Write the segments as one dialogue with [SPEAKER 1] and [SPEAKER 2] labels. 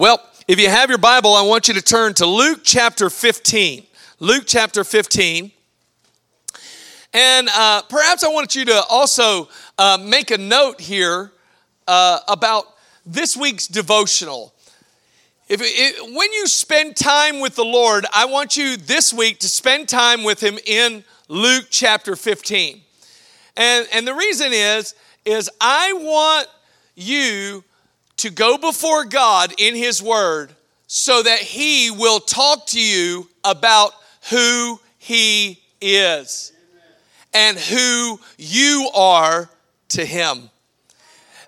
[SPEAKER 1] Well, if you have your Bible, I want you to turn to Luke chapter 15. Luke chapter 15. And uh, perhaps I want you to also uh, make a note here uh, about this week's devotional. If it, when you spend time with the Lord, I want you this week to spend time with Him in Luke chapter 15. And, and the reason is, is I want you to go before God in His Word so that He will talk to you about who He is and who you are to Him.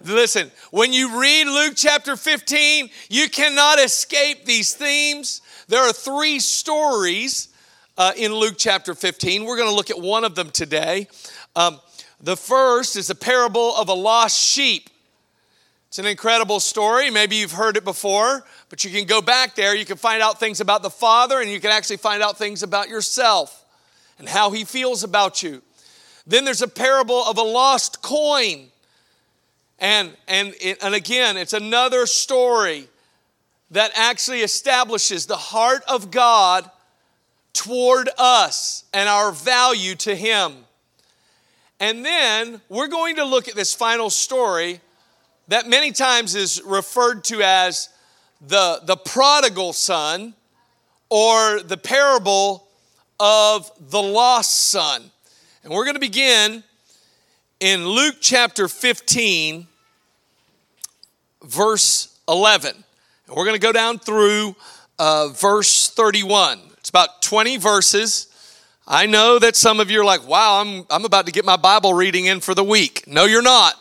[SPEAKER 1] Listen, when you read Luke chapter 15, you cannot escape these themes. There are three stories uh, in Luke chapter 15. We're going to look at one of them today. Um, the first is the parable of a lost sheep. It's an incredible story. Maybe you've heard it before, but you can go back there. You can find out things about the Father, and you can actually find out things about yourself and how He feels about you. Then there's a parable of a lost coin. And, and, and again, it's another story that actually establishes the heart of God toward us and our value to Him. And then we're going to look at this final story that many times is referred to as the, the prodigal son or the parable of the lost son. And we're going to begin in Luke chapter 15, verse 11. And we're going to go down through uh, verse 31. It's about 20 verses. I know that some of you are like, wow, I'm, I'm about to get my Bible reading in for the week. No, you're not.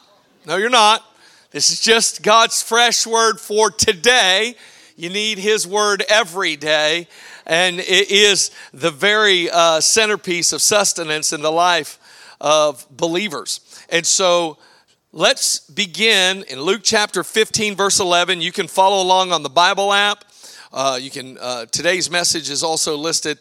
[SPEAKER 1] No, you're not. This is just God's fresh word for today. You need His word every day, and it is the very uh, centerpiece of sustenance in the life of believers. And so, Let's begin in Luke chapter 15, verse 11. You can follow along on the Bible app. Uh, you can. Uh, today's message is also listed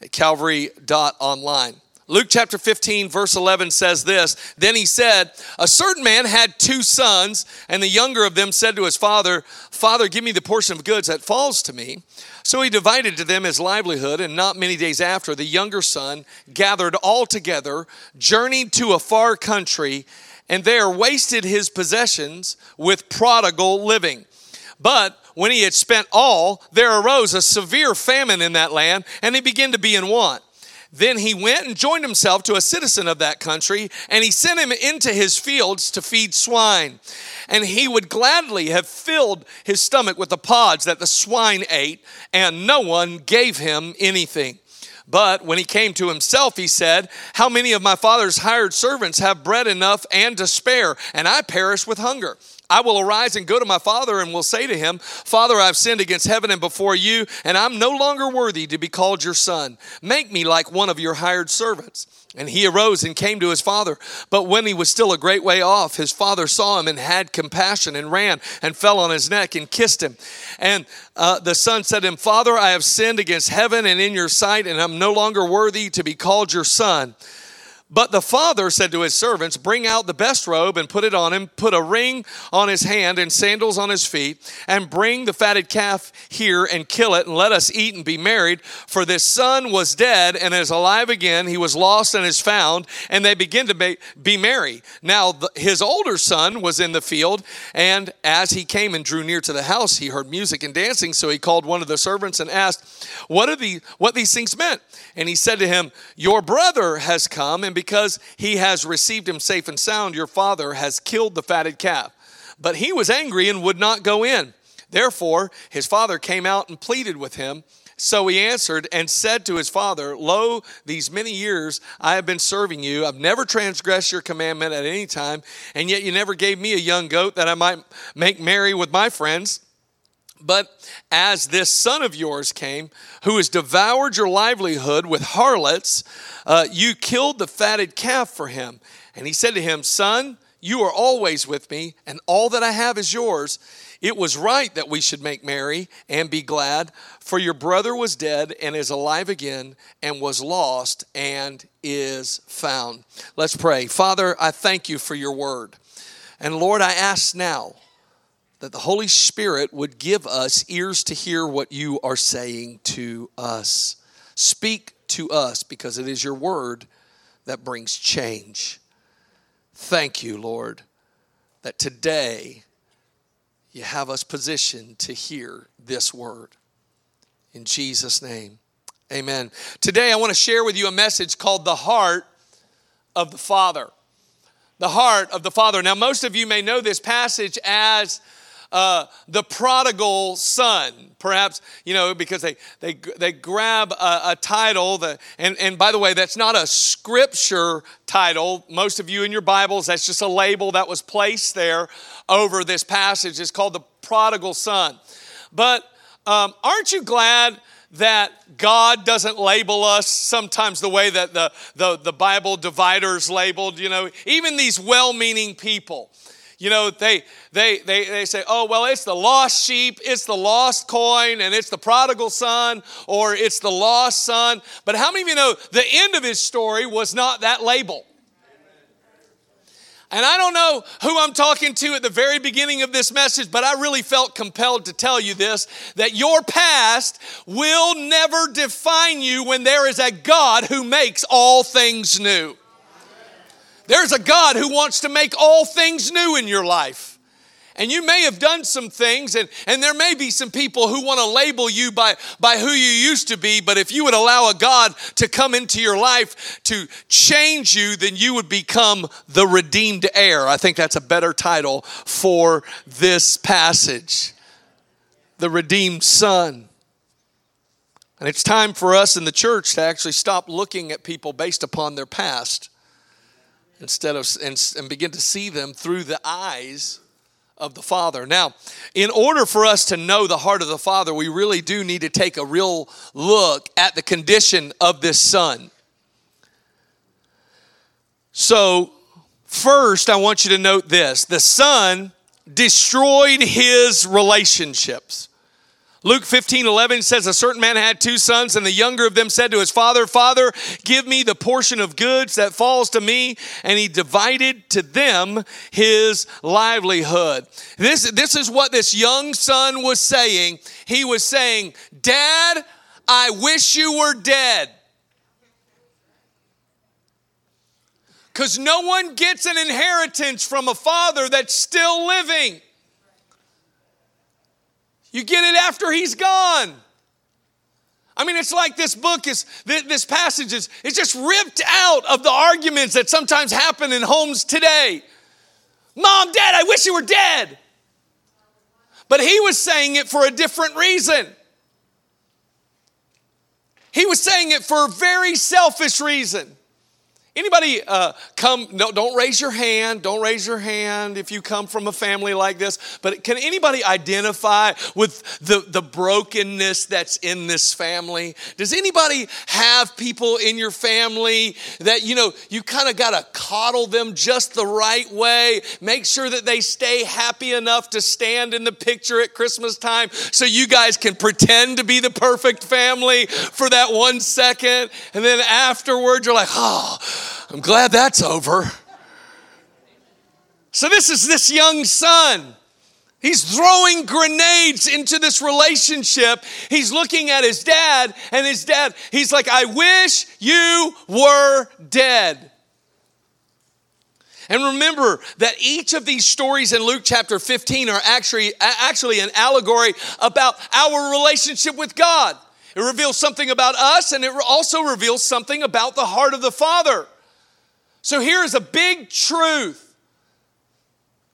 [SPEAKER 1] at Calvary.online. Luke chapter 15, verse 11 says this Then he said, A certain man had two sons, and the younger of them said to his father, Father, give me the portion of goods that falls to me. So he divided to them his livelihood, and not many days after, the younger son gathered all together, journeyed to a far country, and there wasted his possessions with prodigal living. But when he had spent all, there arose a severe famine in that land, and he began to be in want. Then he went and joined himself to a citizen of that country, and he sent him into his fields to feed swine. And he would gladly have filled his stomach with the pods that the swine ate, and no one gave him anything. But when he came to himself, he said, How many of my father's hired servants have bread enough and to spare, and I perish with hunger? I will arise and go to my father and will say to him, Father, I've sinned against heaven and before you, and I'm no longer worthy to be called your son. Make me like one of your hired servants. And he arose and came to his father. But when he was still a great way off, his father saw him and had compassion and ran and fell on his neck and kissed him. And uh, the son said to him, Father, I have sinned against heaven and in your sight, and I'm no longer worthy to be called your son. But the father said to his servants, Bring out the best robe and put it on him, put a ring on his hand and sandals on his feet, and bring the fatted calf here and kill it, and let us eat and be married. For this son was dead and is alive again. He was lost and is found. And they begin to be, merry. Now the, his older son was in the field, and as he came and drew near to the house, he heard music and dancing. So he called one of the servants and asked, What are the what these things meant? And he said to him, Your brother has come and because he has received him safe and sound, your father has killed the fatted calf. But he was angry and would not go in. Therefore, his father came out and pleaded with him. So he answered and said to his father, Lo, these many years I have been serving you. I've never transgressed your commandment at any time, and yet you never gave me a young goat that I might make merry with my friends. But as this son of yours came, who has devoured your livelihood with harlots, uh, you killed the fatted calf for him. And he said to him, Son, you are always with me, and all that I have is yours. It was right that we should make merry and be glad, for your brother was dead and is alive again, and was lost and is found. Let's pray. Father, I thank you for your word. And Lord, I ask now that the Holy Spirit would give us ears to hear what you are saying to us. Speak to us because it is your word that brings change. Thank you, Lord, that today you have us positioned to hear this word. In Jesus' name, amen. Today I want to share with you a message called The Heart of the Father. The Heart of the Father. Now, most of you may know this passage as uh, the prodigal son. Perhaps, you know, because they, they, they grab a, a title, that, and, and by the way, that's not a scripture title. Most of you in your Bibles, that's just a label that was placed there over this passage. It's called the prodigal son. But um, aren't you glad? that God doesn't label us sometimes the way that the, the, the Bible dividers labeled, you know, even these well meaning people you know, they, they, they, they say, oh, well, it's the lost sheep, it's the lost coin, and it's the prodigal son, or it's the lost son. But how many of you know the end of his story was not that label? And I don't know who I'm talking to at the very beginning of this message, but I really felt compelled to tell you this that your past will never define you when there is a God who makes all things new. There's a God who wants to make all things new in your life. And you may have done some things, and, and there may be some people who want to label you by, by who you used to be, but if you would allow a God to come into your life to change you, then you would become the redeemed heir. I think that's a better title for this passage the redeemed son. And it's time for us in the church to actually stop looking at people based upon their past instead of and, and begin to see them through the eyes of the Father. Now, in order for us to know the heart of the Father, we really do need to take a real look at the condition of this Son. So, first, I want you to note this the Son destroyed his relationships. Luke 15, 11 says, A certain man had two sons, and the younger of them said to his father, Father, give me the portion of goods that falls to me. And he divided to them his livelihood. This, this is what this young son was saying. He was saying, Dad, I wish you were dead. Because no one gets an inheritance from a father that's still living. You get it after he's gone. I mean, it's like this book is, this passage is, is just ripped out of the arguments that sometimes happen in homes today. Mom, Dad, I wish you were dead. But he was saying it for a different reason. He was saying it for a very selfish reason. Anybody uh, come, no, don't raise your hand. Don't raise your hand if you come from a family like this. But can anybody identify with the, the brokenness that's in this family? Does anybody have people in your family that, you know, you kind of got to coddle them just the right way? Make sure that they stay happy enough to stand in the picture at Christmas time so you guys can pretend to be the perfect family for that one second. And then afterward, you're like, oh, I'm glad that's over. So, this is this young son. He's throwing grenades into this relationship. He's looking at his dad, and his dad, he's like, I wish you were dead. And remember that each of these stories in Luke chapter 15 are actually, actually an allegory about our relationship with God. It reveals something about us, and it also reveals something about the heart of the Father. So here's a big truth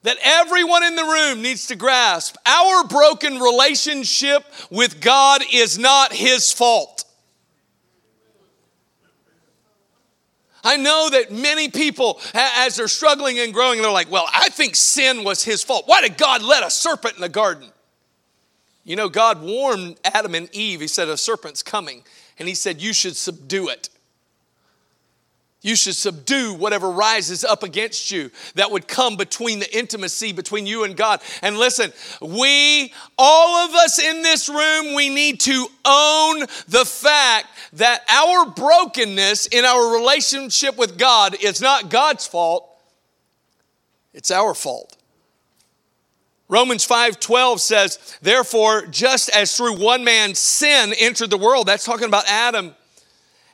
[SPEAKER 1] that everyone in the room needs to grasp. Our broken relationship with God is not His fault. I know that many people, as they're struggling and growing, they're like, well, I think sin was His fault. Why did God let a serpent in the garden? You know, God warned Adam and Eve. He said, a serpent's coming. And He said, you should subdue it. You should subdue whatever rises up against you that would come between the intimacy between you and God. And listen, we, all of us in this room, we need to own the fact that our brokenness in our relationship with God is not God's fault, it's our fault. Romans 5:12 says, "Therefore, just as through one man sin entered the world, that's talking about Adam,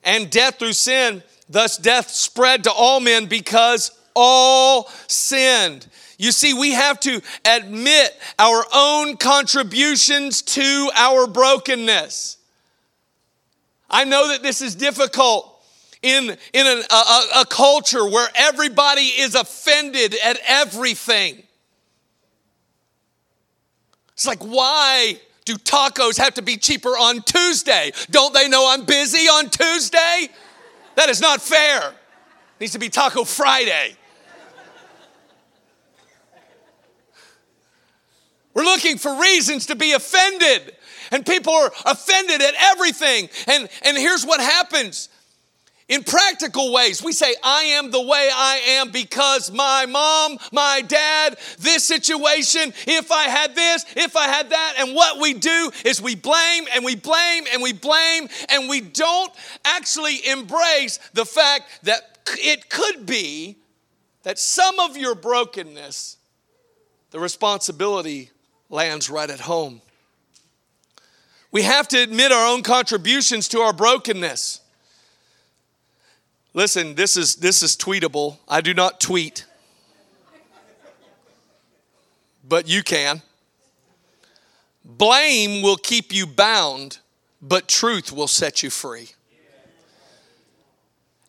[SPEAKER 1] and death through sin, thus death spread to all men because all sinned." You see, we have to admit our own contributions to our brokenness. I know that this is difficult in, in an, a, a culture where everybody is offended at everything. It's like, why do tacos have to be cheaper on Tuesday? Don't they know I'm busy on Tuesday? That is not fair. It needs to be Taco Friday. We're looking for reasons to be offended. And people are offended at everything. And, and here's what happens in practical ways, we say, I am the way I am because my mom, my dad, this situation, if I had this, if I had that. And what we do is we blame and we blame and we blame, and we don't actually embrace the fact that it could be that some of your brokenness, the responsibility lands right at home. We have to admit our own contributions to our brokenness. Listen, this is this is tweetable. I do not tweet. But you can. Blame will keep you bound, but truth will set you free.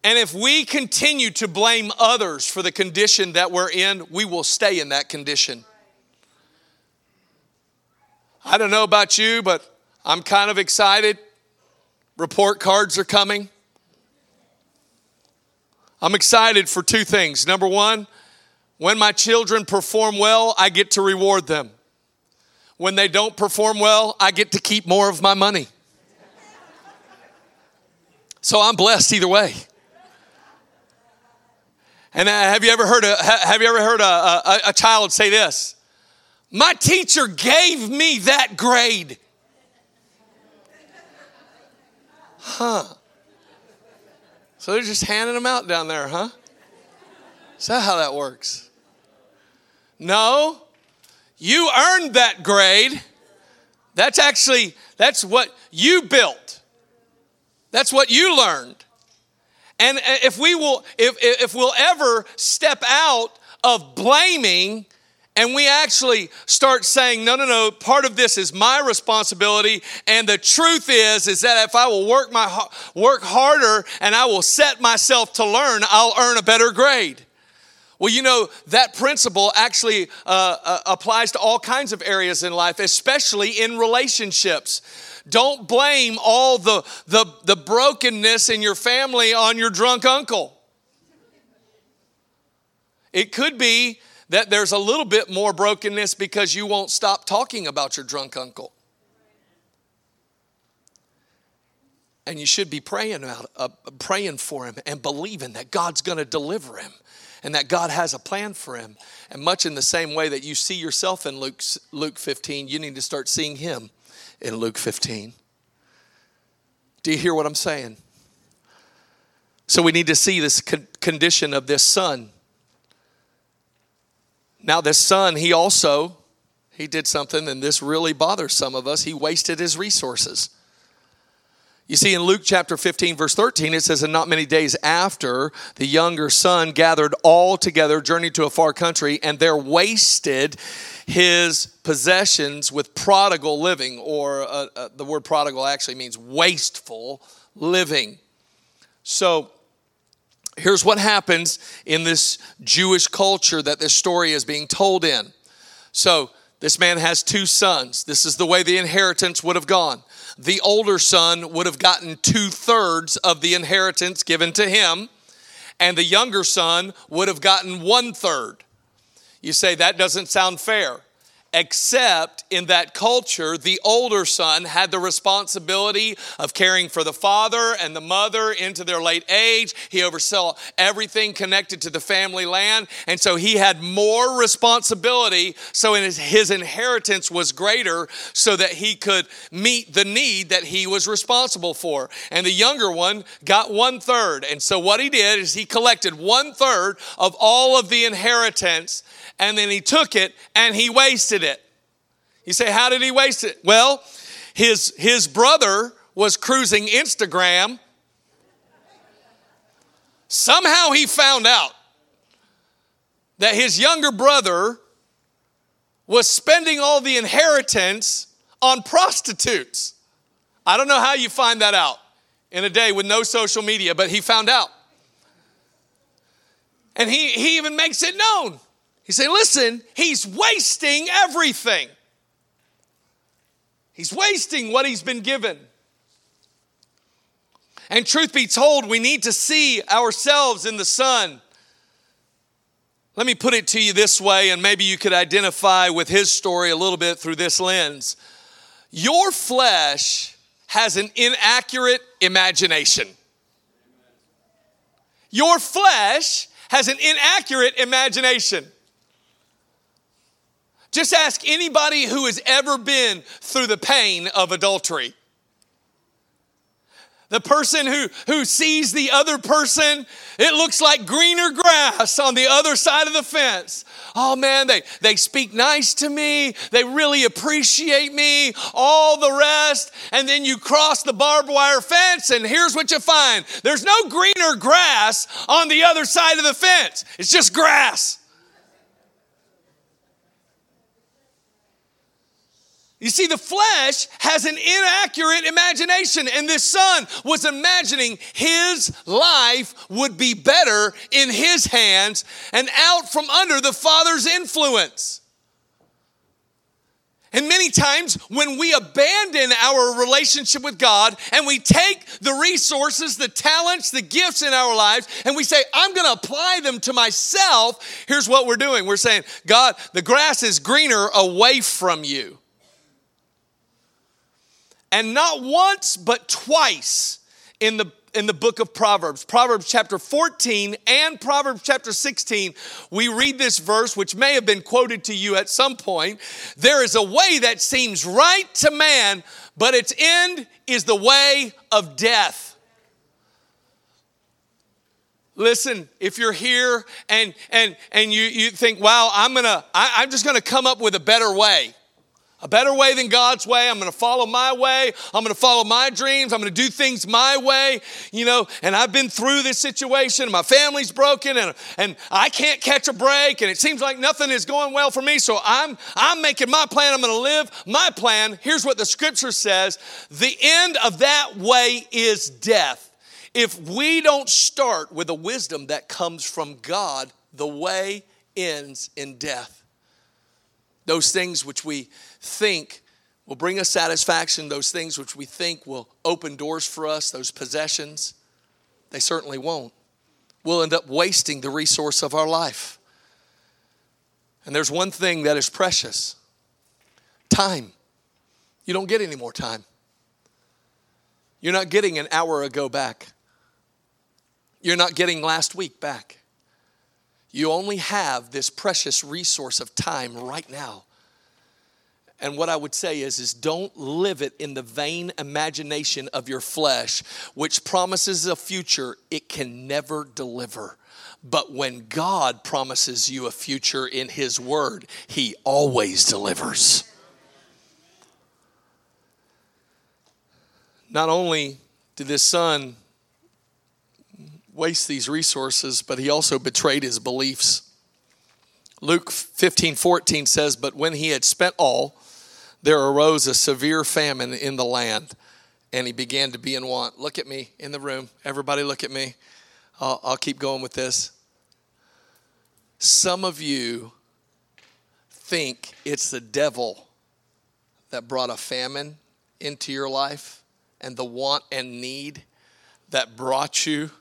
[SPEAKER 1] And if we continue to blame others for the condition that we're in, we will stay in that condition. I don't know about you, but I'm kind of excited. Report cards are coming. I'm excited for two things. Number one, when my children perform well, I get to reward them. When they don't perform well, I get to keep more of my money. So I'm blessed either way. And uh, have you ever heard a, have you ever heard a, a, a child say this? My teacher gave me that grade. Huh. So they're just handing them out down there, huh? Is that how that works? No. You earned that grade. That's actually that's what you built. That's what you learned. And uh, if we will if if we'll ever step out of blaming and we actually start saying no no no part of this is my responsibility and the truth is is that if i will work my work harder and i will set myself to learn i'll earn a better grade. Well you know that principle actually uh, uh, applies to all kinds of areas in life especially in relationships. Don't blame all the, the, the brokenness in your family on your drunk uncle. It could be that there's a little bit more brokenness because you won't stop talking about your drunk uncle. And you should be praying about, uh, praying for him and believing that God's going to deliver him and that God has a plan for him. And much in the same way that you see yourself in Luke, Luke 15, you need to start seeing him in Luke 15. Do you hear what I'm saying? So we need to see this condition of this son now, this son, he also, he did something, and this really bothers some of us. He wasted his resources. You see, in Luke chapter 15, verse 13, it says, And not many days after, the younger son gathered all together, journeyed to a far country, and there wasted his possessions with prodigal living, or uh, uh, the word prodigal actually means wasteful living. So, Here's what happens in this Jewish culture that this story is being told in. So, this man has two sons. This is the way the inheritance would have gone. The older son would have gotten two thirds of the inheritance given to him, and the younger son would have gotten one third. You say that doesn't sound fair except in that culture, the older son had the responsibility of caring for the father and the mother into their late age. He oversaw everything connected to the family land. And so he had more responsibility. So his, his inheritance was greater so that he could meet the need that he was responsible for. And the younger one got one third. And so what he did is he collected one third of all of the inheritance and then he took it and he wasted it. You say, how did he waste it? Well, his, his brother was cruising Instagram. Somehow he found out that his younger brother was spending all the inheritance on prostitutes. I don't know how you find that out in a day with no social media, but he found out. And he, he even makes it known. He said, Listen, he's wasting everything. He's wasting what he's been given. And truth be told, we need to see ourselves in the Son. Let me put it to you this way, and maybe you could identify with his story a little bit through this lens. Your flesh has an inaccurate imagination. Your flesh has an inaccurate imagination. Just ask anybody who has ever been through the pain of adultery. The person who, who sees the other person, it looks like greener grass on the other side of the fence. Oh man, they, they speak nice to me. They really appreciate me, all the rest. And then you cross the barbed wire fence, and here's what you find there's no greener grass on the other side of the fence, it's just grass. You see, the flesh has an inaccurate imagination, and this son was imagining his life would be better in his hands and out from under the father's influence. And many times when we abandon our relationship with God and we take the resources, the talents, the gifts in our lives, and we say, I'm going to apply them to myself, here's what we're doing. We're saying, God, the grass is greener away from you. And not once, but twice in the in the book of Proverbs, Proverbs chapter 14 and Proverbs chapter 16, we read this verse, which may have been quoted to you at some point. There is a way that seems right to man, but its end is the way of death. Listen, if you're here and and and you, you think, wow, I'm gonna, I, I'm just gonna come up with a better way a better way than God's way. I'm going to follow my way. I'm going to follow my dreams. I'm going to do things my way, you know. And I've been through this situation. My family's broken and, and I can't catch a break. And it seems like nothing is going well for me. So I'm, I'm making my plan. I'm going to live my plan. Here's what the scripture says the end of that way is death. If we don't start with a wisdom that comes from God, the way ends in death. Those things which we think will bring us satisfaction, those things which we think will open doors for us, those possessions, they certainly won't. We'll end up wasting the resource of our life. And there's one thing that is precious time. You don't get any more time. You're not getting an hour ago back. You're not getting last week back. You only have this precious resource of time right now. And what I would say is, is don't live it in the vain imagination of your flesh, which promises a future it can never deliver. But when God promises you a future in His Word, He always delivers. Not only did this son waste these resources, but he also betrayed his beliefs. Luke 15 14 says, But when he had spent all, there arose a severe famine in the land, and he began to be in want. Look at me in the room. Everybody, look at me. I'll, I'll keep going with this. Some of you think it's the devil that brought a famine into your life and the want and need that brought you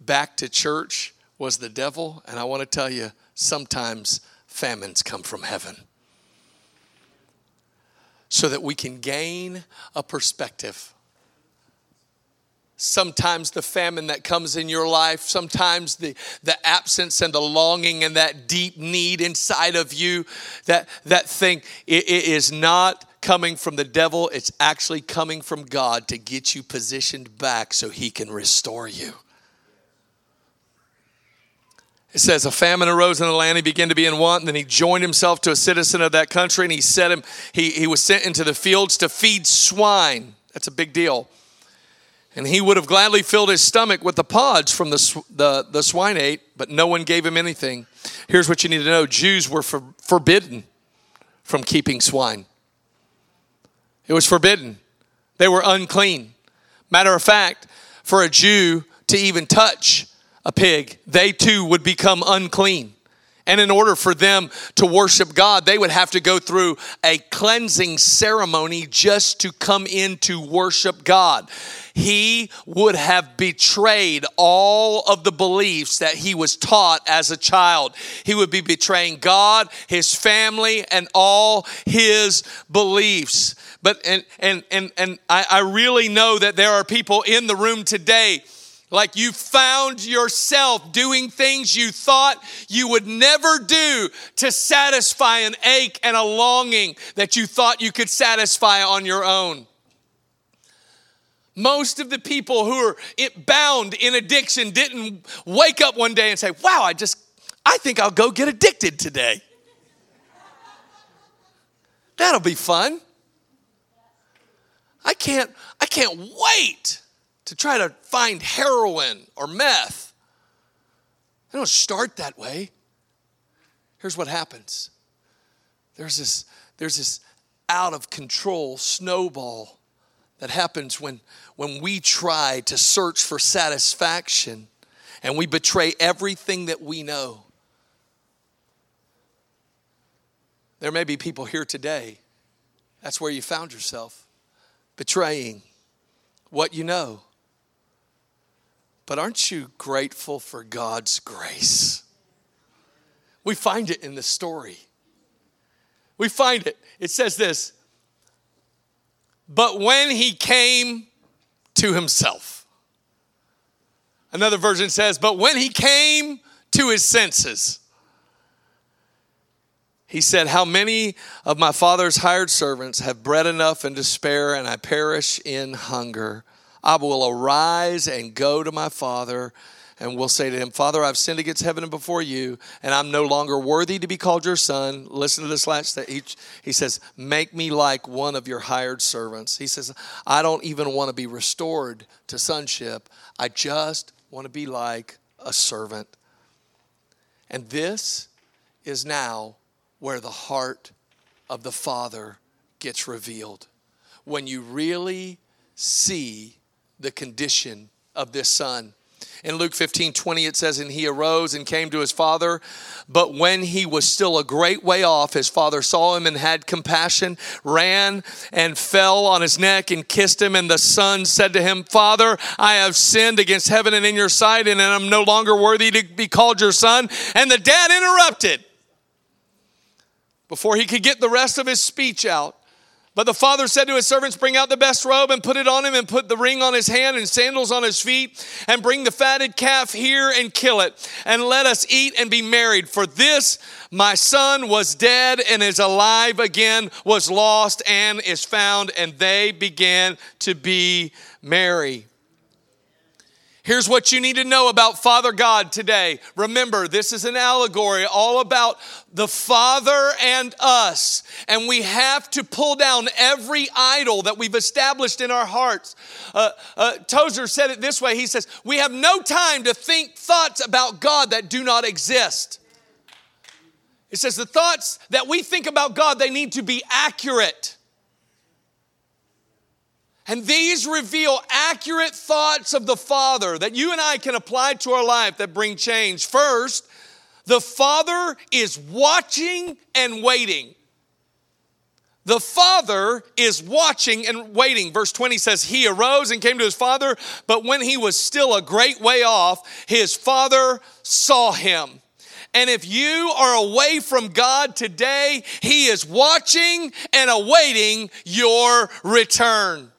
[SPEAKER 1] back to church was the devil. And I want to tell you, sometimes famines come from heaven so that we can gain a perspective. Sometimes the famine that comes in your life, sometimes the, the absence and the longing and that deep need inside of you, that, that thing, it, it is not coming from the devil, it's actually coming from God to get you positioned back so he can restore you. It says, A famine arose in the land, he began to be in want, and then he joined himself to a citizen of that country, and he set him, he, he was sent into the fields to feed swine. That's a big deal. And he would have gladly filled his stomach with the pods from the, the, the swine ate, but no one gave him anything. Here's what you need to know Jews were for, forbidden from keeping swine, it was forbidden. They were unclean. Matter of fact, for a Jew to even touch a pig, they too would become unclean. And in order for them to worship God, they would have to go through a cleansing ceremony just to come in to worship God. He would have betrayed all of the beliefs that he was taught as a child. He would be betraying God, his family, and all his beliefs. But and and and and I, I really know that there are people in the room today like you found yourself doing things you thought you would never do to satisfy an ache and a longing that you thought you could satisfy on your own. Most of the people who are bound in addiction didn't wake up one day and say, Wow, I just, I think I'll go get addicted today. That'll be fun. I can't, I can't wait to try to find heroin or meth. They don't start that way. Here's what happens there's this, there's this out of control snowball that happens when, when we try to search for satisfaction and we betray everything that we know. There may be people here today, that's where you found yourself, betraying what you know. But aren't you grateful for God's grace? We find it in the story. We find it. It says this But when he came to himself, another version says, But when he came to his senses, he said, How many of my father's hired servants have bread enough and to spare, and I perish in hunger? I will arise and go to my father and will say to him, Father, I've sinned against heaven and before you, and I'm no longer worthy to be called your son. Listen to this last thing. He, he says, Make me like one of your hired servants. He says, I don't even want to be restored to sonship. I just want to be like a servant. And this is now where the heart of the Father gets revealed. When you really see the condition of this son. In Luke 15 20, it says, And he arose and came to his father. But when he was still a great way off, his father saw him and had compassion, ran and fell on his neck and kissed him. And the son said to him, Father, I have sinned against heaven and in your sight, and I am no longer worthy to be called your son. And the dad interrupted before he could get the rest of his speech out. But the father said to his servants, Bring out the best robe and put it on him, and put the ring on his hand and sandals on his feet, and bring the fatted calf here and kill it, and let us eat and be married. For this my son was dead and is alive again, was lost and is found. And they began to be merry. Here's what you need to know about Father God today. Remember, this is an allegory all about the Father and us. And we have to pull down every idol that we've established in our hearts. Uh, uh, Tozer said it this way He says, We have no time to think thoughts about God that do not exist. It says, The thoughts that we think about God, they need to be accurate. And these reveal accurate thoughts of the Father that you and I can apply to our life that bring change. First, the Father is watching and waiting. The Father is watching and waiting. Verse 20 says, He arose and came to his Father, but when he was still a great way off, his Father saw him. And if you are away from God today, He is watching and awaiting your return.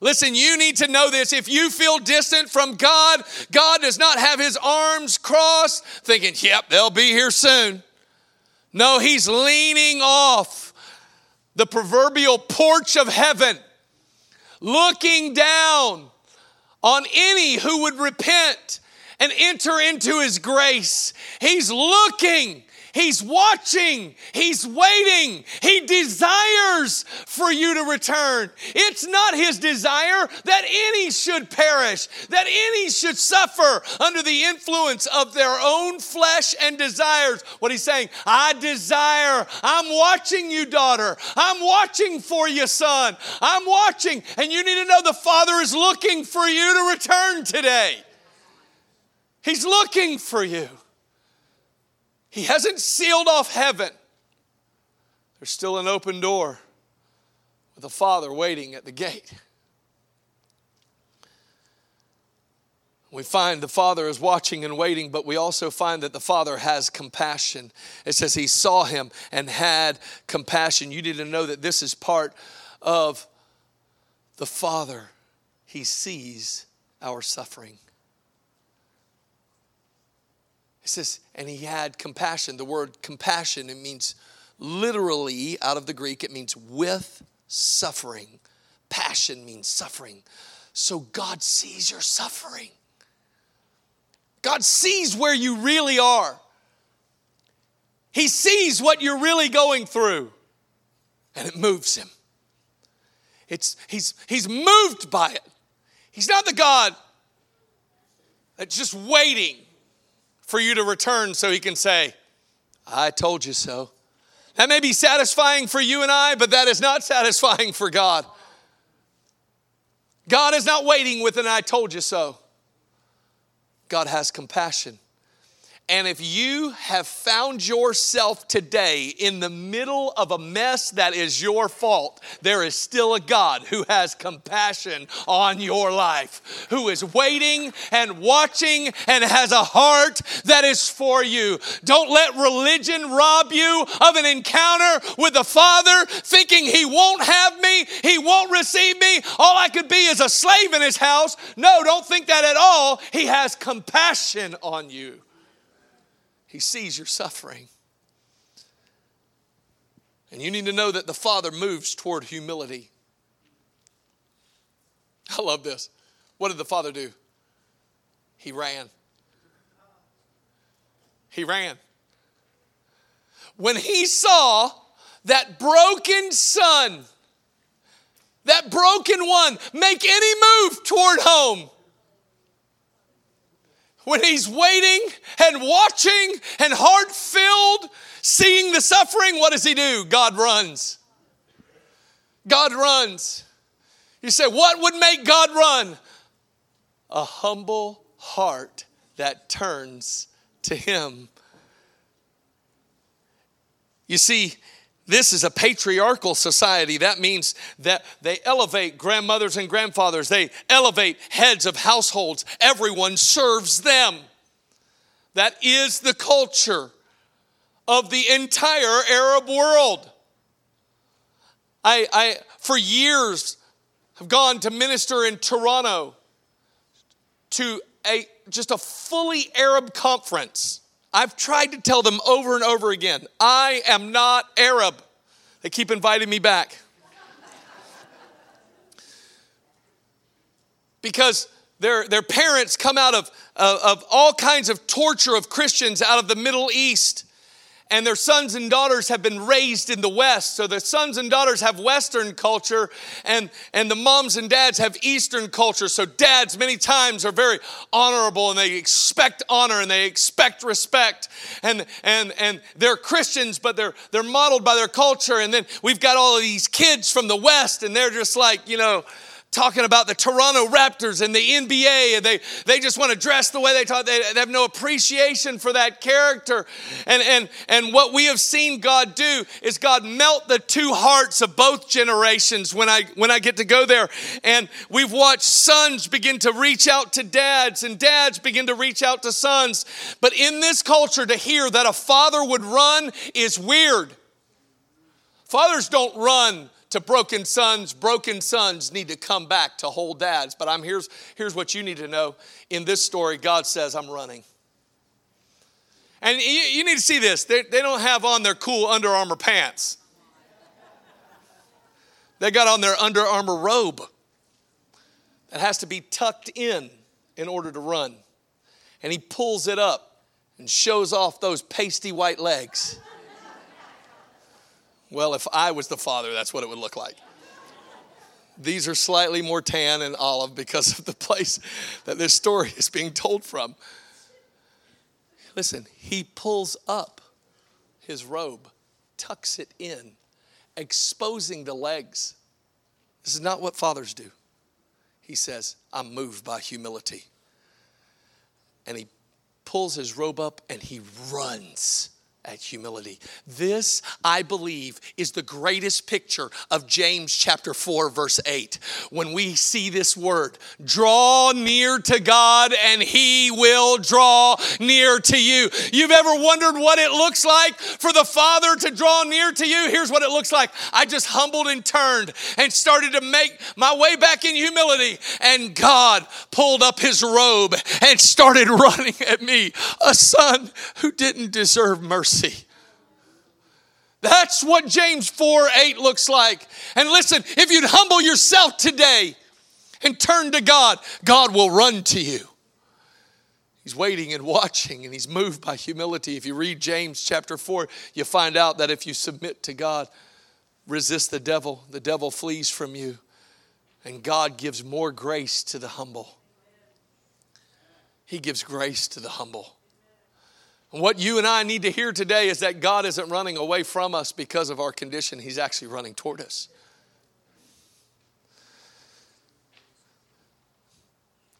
[SPEAKER 1] Listen, you need to know this. If you feel distant from God, God does not have his arms crossed thinking, yep, they'll be here soon. No, he's leaning off the proverbial porch of heaven, looking down on any who would repent and enter into his grace. He's looking He's watching, He's waiting. He desires for you to return. It's not His desire that any should perish, that any should suffer under the influence of their own flesh and desires. What He's saying, I desire, I'm watching you, daughter. I'm watching for you, son. I'm watching. And you need to know the Father is looking for you to return today. He's looking for you. He hasn't sealed off heaven. There's still an open door with a father waiting at the gate. We find the Father is watching and waiting, but we also find that the Father has compassion. It says he saw him and had compassion. You need to know that this is part of the Father. He sees our suffering. It says, and he had compassion. The word compassion, it means literally, out of the Greek, it means with suffering. Passion means suffering. So God sees your suffering. God sees where you really are. He sees what you're really going through, and it moves him. It's, he's, he's moved by it. He's not the God that's just waiting for you to return so he can say, I told you so. That may be satisfying for you and I, but that is not satisfying for God. God is not waiting with an I told you so. God has compassion. And if you have found yourself today in the middle of a mess that is your fault, there is still a God who has compassion on your life, who is waiting and watching and has a heart that is for you. Don't let religion rob you of an encounter with the Father, thinking He won't have me, He won't receive me, all I could be is a slave in His house. No, don't think that at all. He has compassion on you. He sees your suffering. And you need to know that the Father moves toward humility. I love this. What did the Father do? He ran. He ran. When he saw that broken son, that broken one, make any move toward home, when he's waiting and watching and heart filled, seeing the suffering, what does he do? God runs. God runs. You say, what would make God run? A humble heart that turns to him. You see, this is a patriarchal society. That means that they elevate grandmothers and grandfathers, they elevate heads of households. Everyone serves them. That is the culture of the entire Arab world. I, I for years, have gone to minister in Toronto to a just a fully Arab conference. I've tried to tell them over and over again I am not Arab. They keep inviting me back. because their, their parents come out of, of, of all kinds of torture of Christians out of the Middle East and their sons and daughters have been raised in the West. So the sons and daughters have Western culture, and, and the moms and dads have Eastern culture. So dads, many times, are very honorable and they expect honor and they expect respect. And, and, and they're Christians, but they're, they're modeled by their culture. And then we've got all of these kids from the West, and they're just like, you know, talking about the Toronto Raptors and the NBA, and they, they just want to dress the way they talk. They, they have no appreciation for that character. And, and, and what we have seen God do is God melt the two hearts of both generations when I, when I get to go there. And we've watched sons begin to reach out to dads, and dads begin to reach out to sons. But in this culture, to hear that a father would run is weird. Fathers don't run to broken sons. Broken sons need to come back to whole dads. But I'm here's, here's what you need to know. In this story, God says, I'm running. And you, you need to see this. They, they don't have on their cool Under Armour pants. They got on their Under Armour robe that has to be tucked in in order to run. and he pulls it up and shows off those pasty white legs. Well, if I was the father, that's what it would look like. These are slightly more tan and olive because of the place that this story is being told from. Listen, he pulls up his robe, tucks it in, exposing the legs. This is not what fathers do. He says, I'm moved by humility. And he pulls his robe up and he runs at humility. This, I believe, is the greatest picture of James chapter 4, verse 8. When we see this word, draw near to God and he will draw near to you. You've ever wondered what it looks like for the Father to draw near to you? Here's what it looks like I just humbled and turned and started to make my way back in humility, and God pulled up his robe and started running at me, a son who didn't deserve mercy mercy. That's what James 4 8 looks like. And listen, if you'd humble yourself today and turn to God, God will run to you. He's waiting and watching, and he's moved by humility. If you read James chapter 4, you find out that if you submit to God, resist the devil, the devil flees from you, and God gives more grace to the humble. He gives grace to the humble. What you and I need to hear today is that God isn't running away from us because of our condition, He's actually running toward us.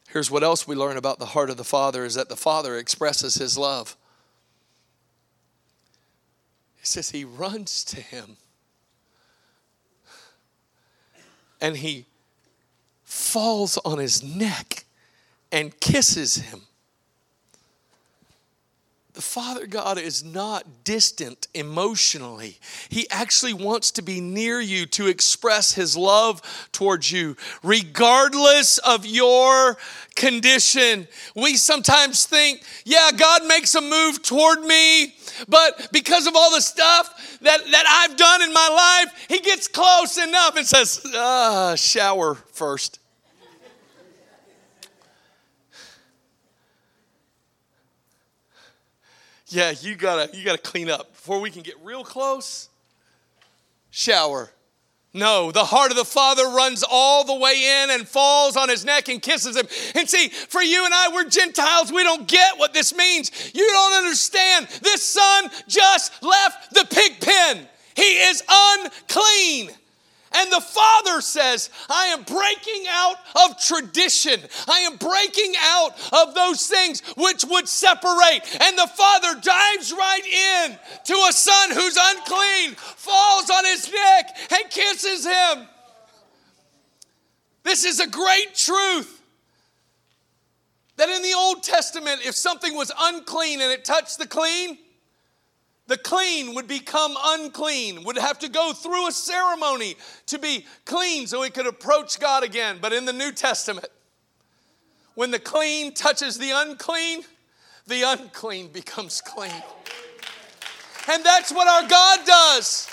[SPEAKER 1] Here's what else we learn about the heart of the Father is that the Father expresses His love. It says He runs to Him and He falls on His neck and kisses Him. The Father God is not distant emotionally. He actually wants to be near you to express His love towards you, regardless of your condition. We sometimes think, yeah, God makes a move toward me, but because of all the stuff that, that I've done in my life, He gets close enough and says, ah, shower first. Yeah, you gotta you gotta clean up before we can get real close. Shower. No, the heart of the Father runs all the way in and falls on his neck and kisses him. And see, for you and I, we're Gentiles. We don't get what this means. You don't understand. This son just left the pig pen. He is unclean. And the Father says, I am breaking out of tradition. I am breaking out of those things which would separate. And the Father dives right in to a son who's unclean, falls on his neck, and kisses him. This is a great truth. That in the Old Testament, if something was unclean and it touched the clean, the clean would become unclean, would have to go through a ceremony to be clean so he could approach God again. But in the New Testament, when the clean touches the unclean, the unclean becomes clean. And that's what our God does.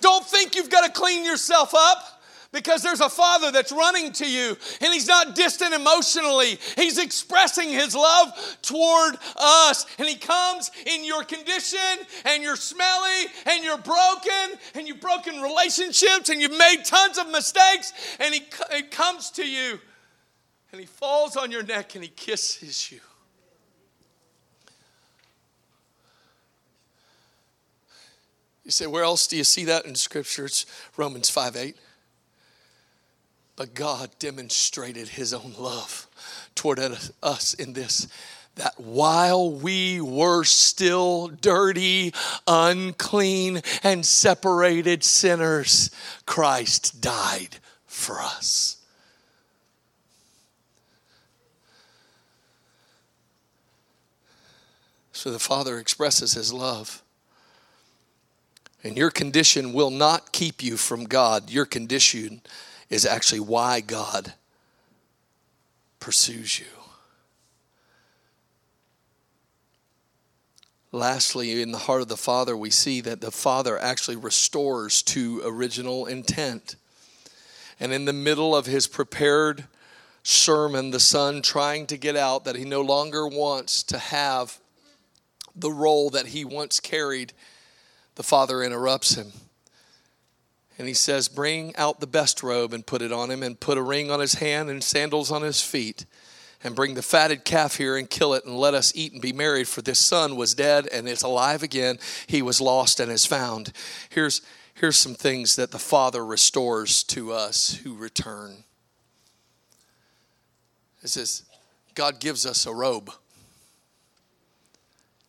[SPEAKER 1] Don't think you've got to clean yourself up because there's a father that's running to you and he's not distant emotionally. He's expressing his love toward us. And he comes in your condition and you're smelly and you're broken and you've broken relationships and you've made tons of mistakes. And he, he comes to you and he falls on your neck and he kisses you. You say, where else do you see that in Scripture? It's Romans 5 8. But God demonstrated his own love toward us in this that while we were still dirty, unclean, and separated sinners, Christ died for us. So the Father expresses his love. And your condition will not keep you from God. Your condition is actually why God pursues you. Lastly, in the heart of the Father, we see that the Father actually restores to original intent. And in the middle of his prepared sermon, the son trying to get out that he no longer wants to have the role that he once carried, the father interrupts him. And he says, Bring out the best robe and put it on him, and put a ring on his hand and sandals on his feet. And bring the fatted calf here and kill it, and let us eat and be married. For this son was dead and is alive again. He was lost and is found. Here's, here's some things that the Father restores to us who return. It says, God gives us a robe,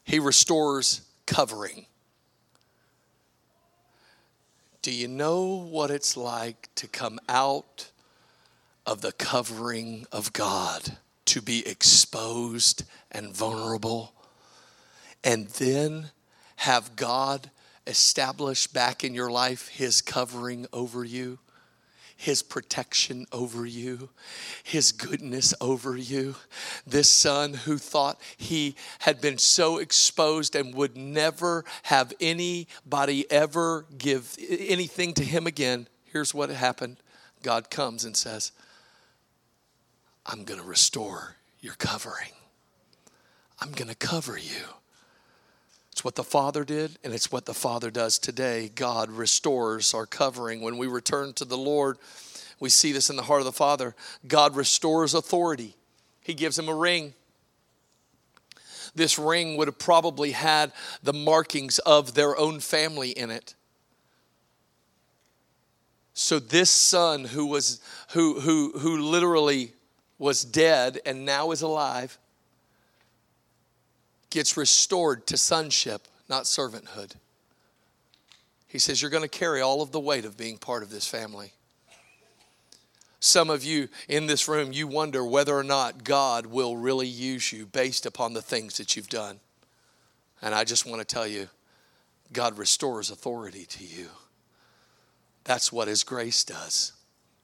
[SPEAKER 1] He restores covering. Do you know what it's like to come out of the covering of God, to be exposed and vulnerable, and then have God establish back in your life His covering over you? His protection over you, his goodness over you. This son who thought he had been so exposed and would never have anybody ever give anything to him again. Here's what happened God comes and says, I'm going to restore your covering. I'm going to cover you. It's what the Father did, and it's what the Father does today. God restores our covering. When we return to the Lord, we see this in the heart of the Father. God restores authority, He gives him a ring. This ring would have probably had the markings of their own family in it. So this son who was who who who literally was dead and now is alive gets restored to sonship, not servanthood. He says, You're going to carry all of the weight of being part of this family. Some of you in this room, you wonder whether or not God will really use you based upon the things that you've done. And I just want to tell you, God restores authority to you. That's what His grace does.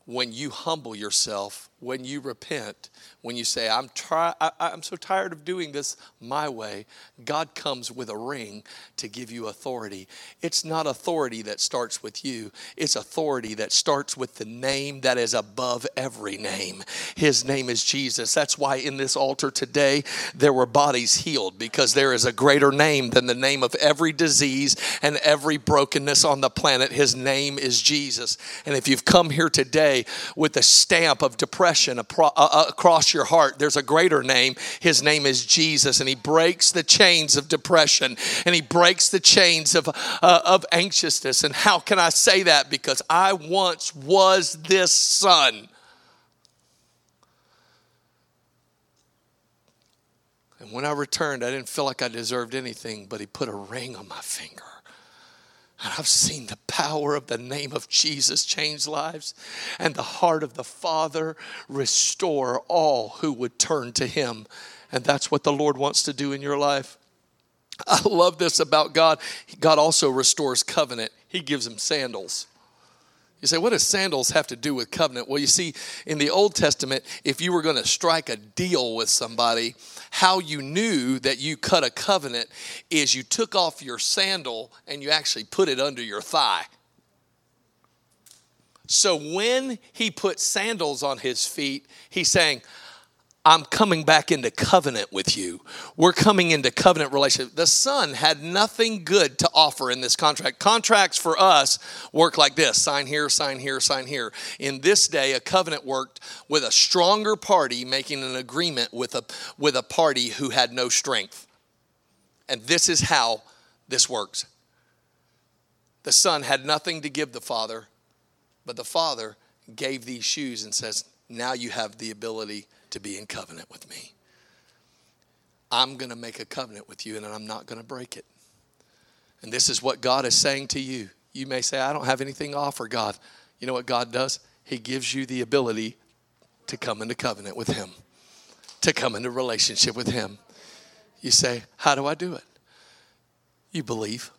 [SPEAKER 1] When you humble yourself, when you repent, when you say, I'm, try- I, I'm so tired of doing this my way, God comes with a ring to give you authority. It's not authority that starts with you, it's authority that starts with the name that is above every name. His name is Jesus. That's why in this altar today, there were bodies healed because there is a greater name than the name of every disease and every brokenness on the planet. His name is Jesus. And if you've come here today with the stamp of depression across your heart, there's a greater name. His name is Jesus, and He breaks the chains of depression and He breaks the chains of, uh, of anxiousness. And how can I say that? Because I once was this son. And when I returned, I didn't feel like I deserved anything, but He put a ring on my finger. I've seen the power of the name of Jesus change lives and the heart of the Father restore all who would turn to Him. And that's what the Lord wants to do in your life. I love this about God. God also restores covenant, He gives him sandals. You say, what does sandals have to do with covenant? Well, you see, in the Old Testament, if you were going to strike a deal with somebody, how you knew that you cut a covenant is you took off your sandal and you actually put it under your thigh. So when he put sandals on his feet, he's saying, I'm coming back into covenant with you. We're coming into covenant relationship. The son had nothing good to offer in this contract. Contracts for us work like this sign here, sign here, sign here. In this day, a covenant worked with a stronger party making an agreement with a, with a party who had no strength. And this is how this works the son had nothing to give the father, but the father gave these shoes and says, Now you have the ability to be in covenant with me. I'm going to make a covenant with you and I'm not going to break it. And this is what God is saying to you. You may say, I don't have anything to offer God. You know what God does? He gives you the ability to come into covenant with Him, to come into relationship with Him. You say, How do I do it? You believe.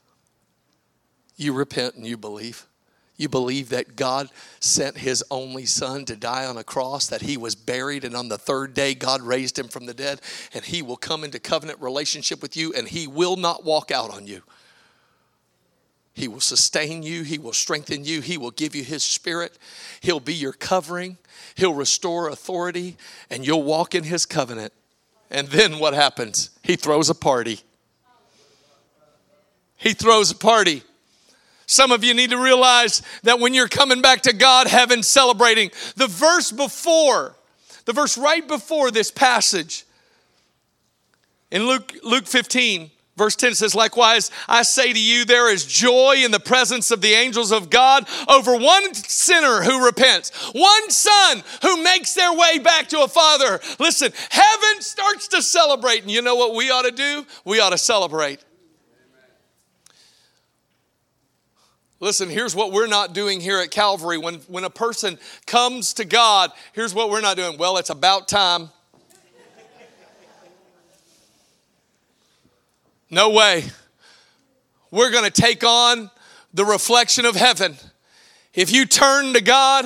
[SPEAKER 1] You repent and you believe. You believe that God sent his only son to die on a cross, that he was buried, and on the third day, God raised him from the dead, and he will come into covenant relationship with you, and he will not walk out on you. He will sustain you. He will strengthen you. He will give you His Spirit. He'll be your covering. He'll restore authority, and you'll walk in His covenant. And then what happens? He throws a party. He throws a party. Some of you need to realize that when you're coming back to God, heaven celebrating, the verse before, the verse right before this passage, in Luke, Luke 15, Verse 10 says, Likewise, I say to you, there is joy in the presence of the angels of God over one sinner who repents, one son who makes their way back to a father. Listen, heaven starts to celebrate. And you know what we ought to do? We ought to celebrate. Listen, here's what we're not doing here at Calvary. When, when a person comes to God, here's what we're not doing. Well, it's about time. No way. We're going to take on the reflection of heaven. If you turn to God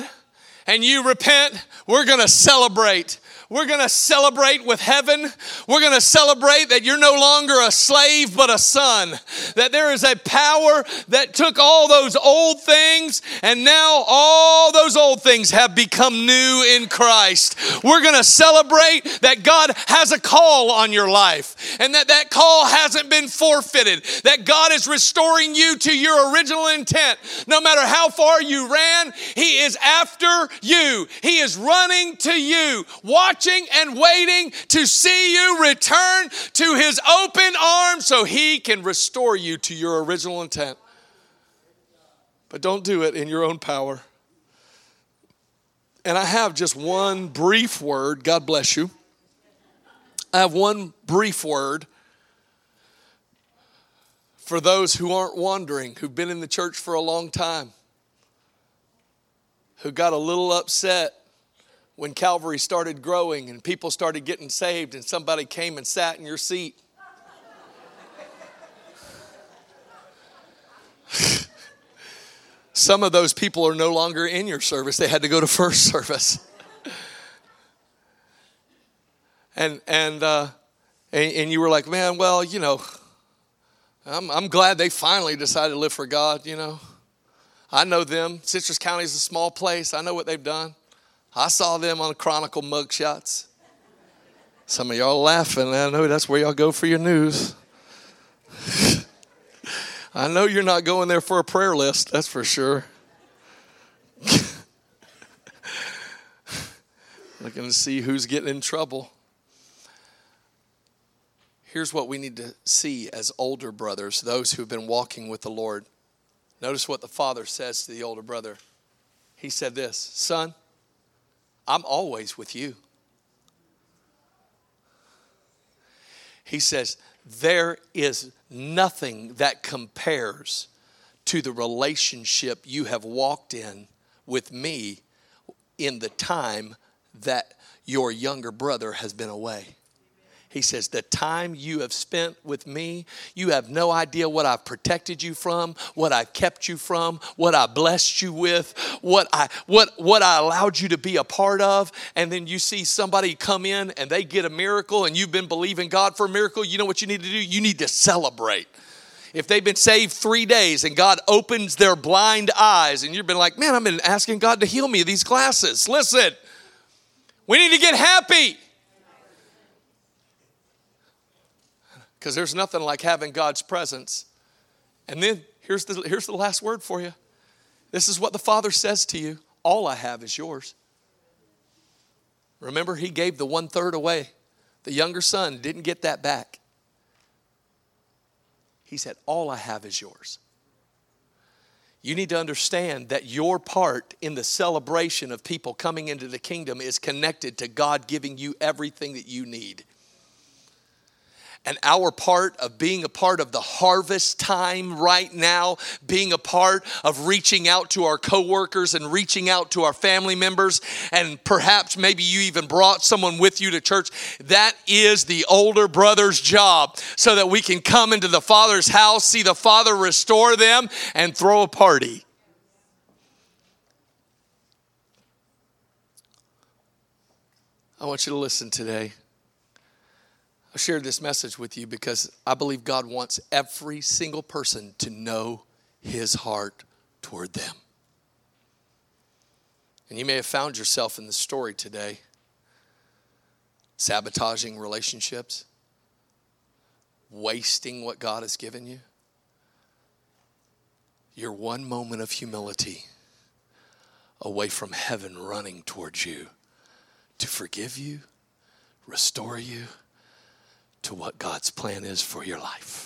[SPEAKER 1] and you repent, we're going to celebrate. We're going to celebrate with heaven. We're going to celebrate that you're no longer a slave, but a son. That there is a power that took all those old things, and now all those old things have become new in Christ. We're going to celebrate that God has a call on your life, and that that call hasn't been forfeited. That God is restoring you to your original intent. No matter how far you ran, He is after you, He is running to you. Watch watching and waiting to see you return to his open arms so he can restore you to your original intent. But don't do it in your own power. And I have just one brief word. God bless you. I have one brief word for those who aren't wandering, who've been in the church for a long time, who got a little upset when Calvary started growing and people started getting saved and somebody came and sat in your seat. Some of those people are no longer in your service. They had to go to first service. and and, uh, and and you were like, man, well, you know, I'm I'm glad they finally decided to live for God. You know, I know them. Citrus County is a small place. I know what they've done. I saw them on Chronicle mugshots. Some of y'all laughing. I know that's where y'all go for your news. I know you're not going there for a prayer list, that's for sure. Looking to see who's getting in trouble. Here's what we need to see as older brothers, those who've been walking with the Lord. Notice what the father says to the older brother. He said this Son, I'm always with you. He says, There is nothing that compares to the relationship you have walked in with me in the time that your younger brother has been away. He says, The time you have spent with me, you have no idea what I've protected you from, what I've kept you from, what I blessed you with, what I what what I allowed you to be a part of. And then you see somebody come in and they get a miracle and you've been believing God for a miracle. You know what you need to do? You need to celebrate if they've been saved three days and God opens their blind eyes, and you've been like, man, I've been asking God to heal me these glasses. Listen, we need to get happy. Because there's nothing like having God's presence. And then here's the, here's the last word for you this is what the Father says to you All I have is yours. Remember, He gave the one third away. The younger son didn't get that back. He said, All I have is yours. You need to understand that your part in the celebration of people coming into the kingdom is connected to God giving you everything that you need and our part of being a part of the harvest time right now, being a part of reaching out to our coworkers and reaching out to our family members, and perhaps maybe you even brought someone with you to church. That is the older brother's job so that we can come into the Father's house, see the Father restore them, and throw a party. I want you to listen today. I shared this message with you because I believe God wants every single person to know his heart toward them. And you may have found yourself in the story today sabotaging relationships, wasting what God has given you. You're one moment of humility away from heaven running towards you to forgive you, restore you to what God's plan is for your life.